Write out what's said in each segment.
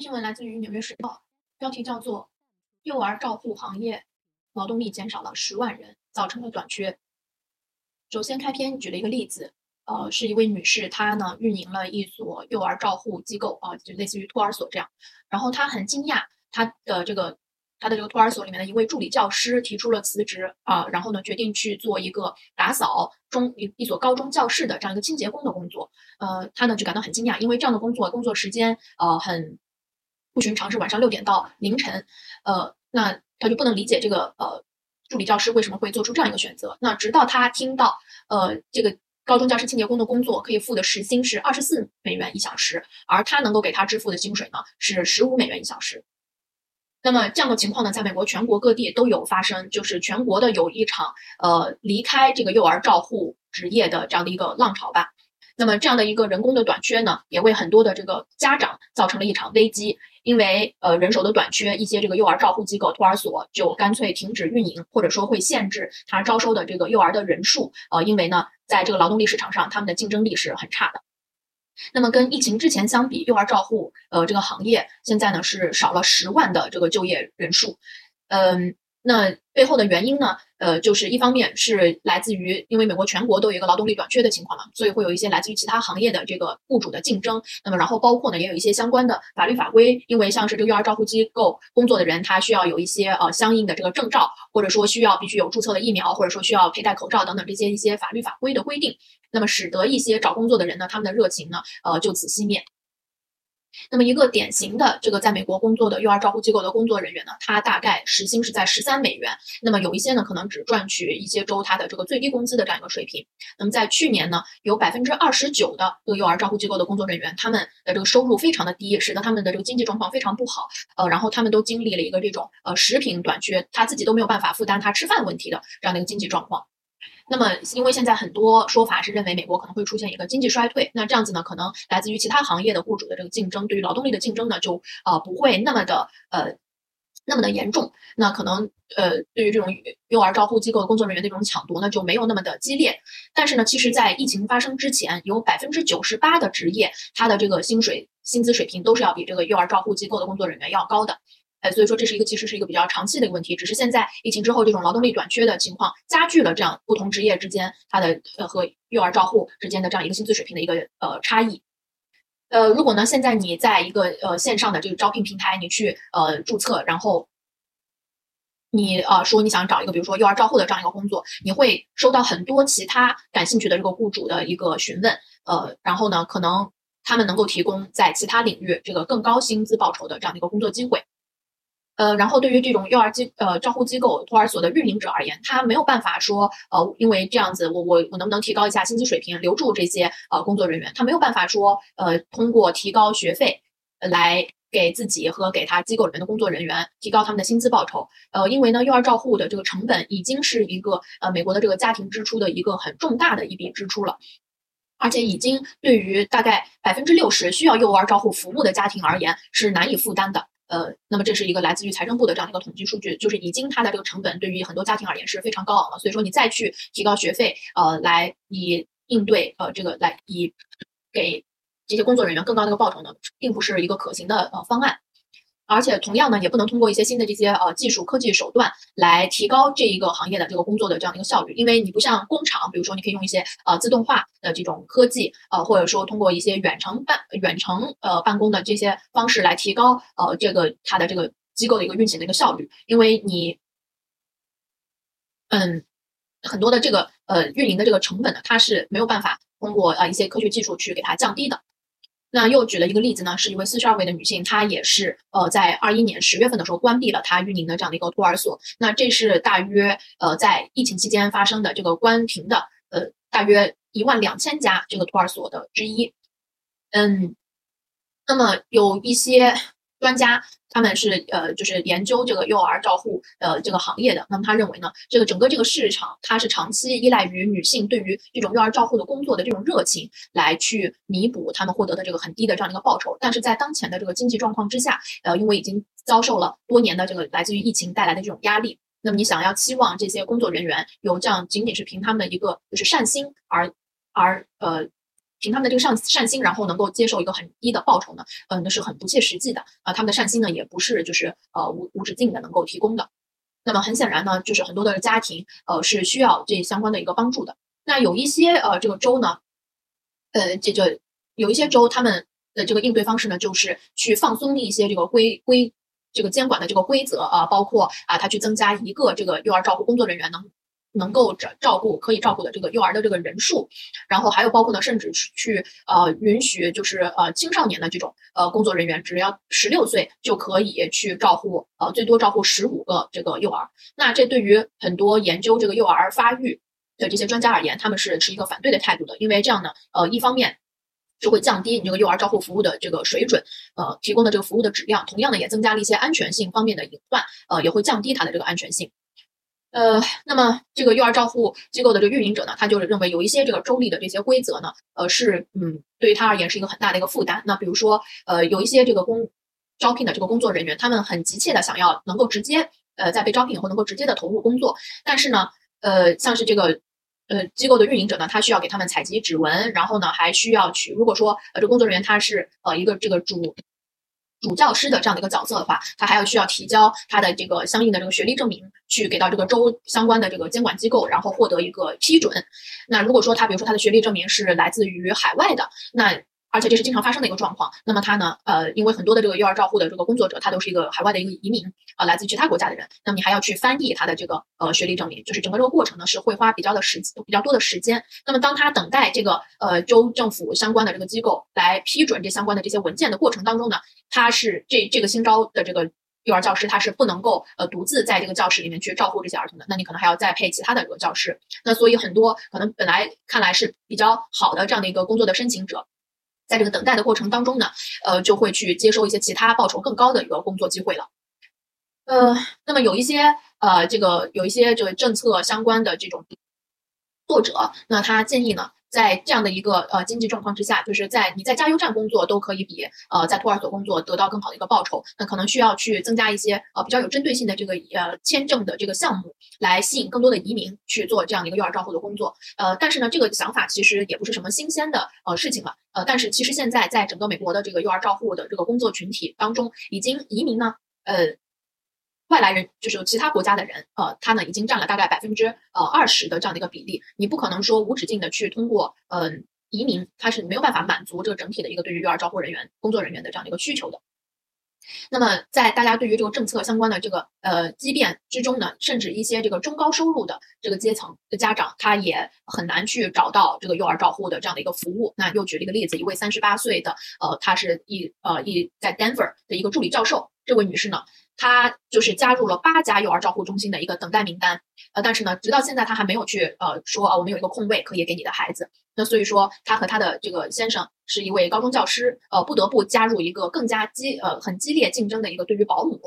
新闻来自于《纽约时报》，标题叫做“幼儿照护行业劳动力减少了十万人，造成了短缺”。首先开篇举了一个例子，呃，是一位女士，她呢运营了一所幼儿照护机构啊，就类似于托儿所这样。然后她很惊讶，她的这个她的这个托儿所里面的一位助理教师提出了辞职啊，然后呢决定去做一个打扫中一一所高中教室的这样一个清洁工的工作。呃，她呢就感到很惊讶，因为这样的工作工作时间呃很。寻常是晚上六点到凌晨，呃，那他就不能理解这个呃助理教师为什么会做出这样一个选择。那直到他听到，呃，这个高中教师清洁工的工作可以付的时薪是二十四美元一小时，而他能够给他支付的薪水呢是十五美元一小时。那么这样的情况呢，在美国全国各地都有发生，就是全国的有一场呃离开这个幼儿照护职业的这样的一个浪潮吧。那么这样的一个人工的短缺呢，也为很多的这个家长造成了一场危机。因为呃人手的短缺，一些这个幼儿照护机构、托儿所就干脆停止运营，或者说会限制他招收的这个幼儿的人数。呃，因为呢，在这个劳动力市场上，他们的竞争力是很差的。那么跟疫情之前相比，幼儿照护呃这个行业现在呢是少了十万的这个就业人数。嗯。那背后的原因呢？呃，就是一方面是来自于，因为美国全国都有一个劳动力短缺的情况嘛，所以会有一些来自于其他行业的这个雇主的竞争。那么，然后包括呢，也有一些相关的法律法规，因为像是这个幼儿照护机构工作的人，他需要有一些呃相应的这个证照，或者说需要必须有注册的疫苗，或者说需要佩戴口罩等等这些一些法律法规的规定，那么使得一些找工作的人呢，他们的热情呢，呃，就此熄灭。那么一个典型的这个在美国工作的幼儿照护机构的工作人员呢，他大概时薪是在十三美元。那么有一些呢，可能只赚取一些州他的这个最低工资的这样一个水平。那么在去年呢，有百分之二十九的这个幼儿照护机构的工作人员，他们的这个收入非常的低，使得他们的这个经济状况非常不好。呃，然后他们都经历了一个这种呃食品短缺，他自己都没有办法负担他吃饭问题的这样的一个经济状况。那么，因为现在很多说法是认为美国可能会出现一个经济衰退，那这样子呢，可能来自于其他行业的雇主的这个竞争，对于劳动力的竞争呢，就呃不会那么的呃那么的严重。那可能呃对于这种幼儿照护机构的工作人员的这种抢夺呢，就没有那么的激烈。但是呢，其实，在疫情发生之前，有百分之九十八的职业，它的这个薪水薪资水平都是要比这个幼儿照护机构的工作人员要高的。哎，所以说这是一个其实是一个比较长期的一个问题，只是现在疫情之后这种劳动力短缺的情况加剧了这样不同职业之间它的呃和幼儿照护之间的这样一个薪资水平的一个呃差异。呃，如果呢现在你在一个呃线上的这个招聘平台你去呃注册，然后你呃说你想找一个比如说幼儿照护的这样一个工作，你会收到很多其他感兴趣的这个雇主的一个询问，呃，然后呢可能他们能够提供在其他领域这个更高薪资报酬的这样的一个工作机会。呃，然后对于这种幼儿机呃照护机构、托儿所的运营者而言，他没有办法说，呃，因为这样子，我我我能不能提高一下薪资水平，留住这些呃工作人员？他没有办法说，呃，通过提高学费来给自己和给他机构里面的工作人员提高他们的薪资报酬。呃，因为呢，幼儿照护的这个成本已经是一个呃美国的这个家庭支出的一个很重大的一笔支出了，而且已经对于大概百分之六十需要幼儿照护服务的家庭而言是难以负担的。呃，那么这是一个来自于财政部的这样一个统计数据，就是已经它的这个成本对于很多家庭而言是非常高昂了，所以说你再去提高学费，呃，来以应对呃这个来以给这些工作人员更高的一个报酬呢，并不是一个可行的呃方案。而且同样呢，也不能通过一些新的这些呃技术科技手段来提高这一个行业的这个工作的这样的一个效率，因为你不像工厂，比如说你可以用一些呃自动化的这种科技，呃或者说通过一些远程办远程呃办公的这些方式来提高呃这个它的这个机构的一个运行的一个效率，因为你嗯很多的这个呃运营的这个成本呢，它是没有办法通过呃一些科学技术去给它降低的。那又举了一个例子呢，是一位四十二位的女性，她也是呃在二一年十月份的时候关闭了她运营的这样的一个托儿所。那这是大约呃在疫情期间发生的这个关停的呃大约一万两千家这个托儿所的之一。嗯，那么有一些。专家他们是呃，就是研究这个幼儿照护呃这个行业的。那么他认为呢，这个整个这个市场它是长期依赖于女性对于这种幼儿照护的工作的这种热情来去弥补他们获得的这个很低的这样的一个报酬。但是在当前的这个经济状况之下，呃，因为已经遭受了多年的这个来自于疫情带来的这种压力，那么你想要期望这些工作人员有这样仅仅是凭他们的一个就是善心而而呃凭他们的这个善善心，然后能够接受一个很低的报酬呢，嗯，那是很不切实际的啊。他们的善心呢，也不是就是呃无无止境的能够提供的。那么很显然呢，就是很多的家庭呃是需要这相关的一个帮助的。那有一些呃这个州呢，呃这个有一些州他们的这个应对方式呢，就是去放松一些这个规规这个监管的这个规则啊，包括啊他去增加一个这个幼儿照顾工作人员能。能够照照顾可以照顾的这个幼儿的这个人数，然后还有包括呢，甚至去呃允许就是呃青少年的这种呃工作人员，只要十六岁就可以去照顾呃最多照顾十五个这个幼儿。那这对于很多研究这个幼儿发育的这些专家而言，他们是持一个反对的态度的，因为这样呢，呃一方面就会降低你这个幼儿照护服务的这个水准，呃提供的这个服务的质量，同样呢也增加了一些安全性方面的隐患，呃也会降低它的这个安全性。呃，那么这个幼儿照护机构的这个运营者呢，他就是认为有一些这个州立的这些规则呢，呃，是嗯，对于他而言是一个很大的一个负担。那比如说，呃，有一些这个工招聘的这个工作人员，他们很急切的想要能够直接呃在被招聘以后能够直接的投入工作，但是呢，呃，像是这个呃机构的运营者呢，他需要给他们采集指纹，然后呢还需要去，如果说呃这工作人员他是呃一个这个主。主教师的这样的一个角色的话，他还要需要提交他的这个相应的这个学历证明，去给到这个州相关的这个监管机构，然后获得一个批准。那如果说他比如说他的学历证明是来自于海外的，那。而且这是经常发生的一个状况。那么他呢？呃，因为很多的这个幼儿照护的这个工作者，他都是一个海外的一个移民啊，来自其他国家的人。那么你还要去翻译他的这个呃学历证明，就是整个这个过程呢是会花比较的时比较多的时间。那么当他等待这个呃州政府相关的这个机构来批准这相关的这些文件的过程当中呢，他是这这个新招的这个幼儿教师，他是不能够呃独自在这个教室里面去照顾这些儿童的。那你可能还要再配其他的这个教师。那所以很多可能本来看来是比较好的这样的一个工作的申请者。在这个等待的过程当中呢，呃，就会去接收一些其他报酬更高的一个工作机会了。呃，那么有一些呃，这个有一些这个政策相关的这种作者，那他建议呢。在这样的一个呃经济状况之下，就是在你在加油站工作都可以比呃在托儿所工作得到更好的一个报酬，那可能需要去增加一些呃比较有针对性的这个呃签证的这个项目，来吸引更多的移民去做这样一个幼儿照护的工作。呃，但是呢，这个想法其实也不是什么新鲜的呃事情了。呃，但是其实现在在整个美国的这个幼儿照护的这个工作群体当中，已经移民呢，呃。外来人就是其他国家的人，呃，他呢已经占了大概百分之呃二十的这样的一个比例。你不可能说无止境的去通过嗯移民，他是没有办法满足这个整体的一个对于幼儿照护人员工作人员的这样的一个需求的。那么在大家对于这个政策相关的这个呃畸变之中呢，甚至一些这个中高收入的这个阶层的家长，他也很难去找到这个幼儿照护的这样的一个服务。那又举了一个例子，一位三十八岁的呃，他是一呃一在 Denver 的一个助理教授，这位女士呢。她就是加入了八家幼儿照护中心的一个等待名单，呃，但是呢，直到现在她还没有去呃说啊，我们有一个空位可以给你的孩子。那所以说，她和她的这个先生是一位高中教师，呃，不得不加入一个更加激呃很激烈竞争的一个对于保姆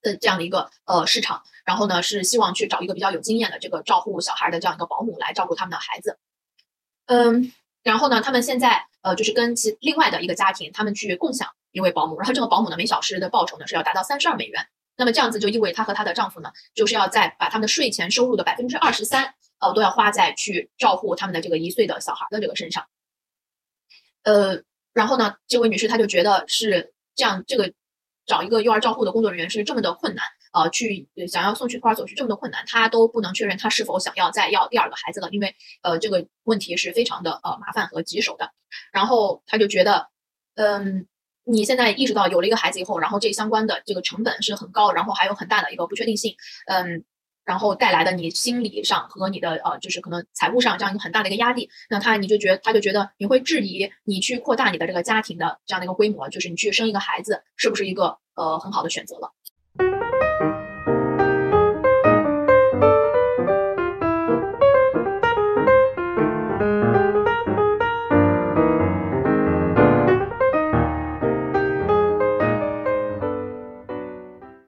的这样的一个呃市场。然后呢，是希望去找一个比较有经验的这个照护小孩的这样一个保姆来照顾他们的孩子。嗯，然后呢，他们现在呃就是跟其另外的一个家庭，他们去共享。一位保姆，然后这个保姆呢，每小时的报酬呢是要达到三十二美元。那么这样子就意味她和她的丈夫呢，就是要在把他们的税前收入的百分之二十三，呃，都要花在去照顾他们的这个一岁的小孩的这个身上。呃，然后呢，这位女士她就觉得是这样，这个找一个幼儿照护的工作人员是这么的困难，呃，去想要送去托儿所去这么的困难，他都不能确认他是否想要再要第二个孩子了，因为呃这个问题是非常的呃麻烦和棘手的。然后他就觉得，嗯。你现在意识到有了一个孩子以后，然后这相关的这个成本是很高，然后还有很大的一个不确定性，嗯，然后带来的你心理上和你的呃，就是可能财务上这样一个很大的一个压力，那他你就觉他就觉得你会质疑你去扩大你的这个家庭的这样的一个规模，就是你去生一个孩子是不是一个呃很好的选择了。thank you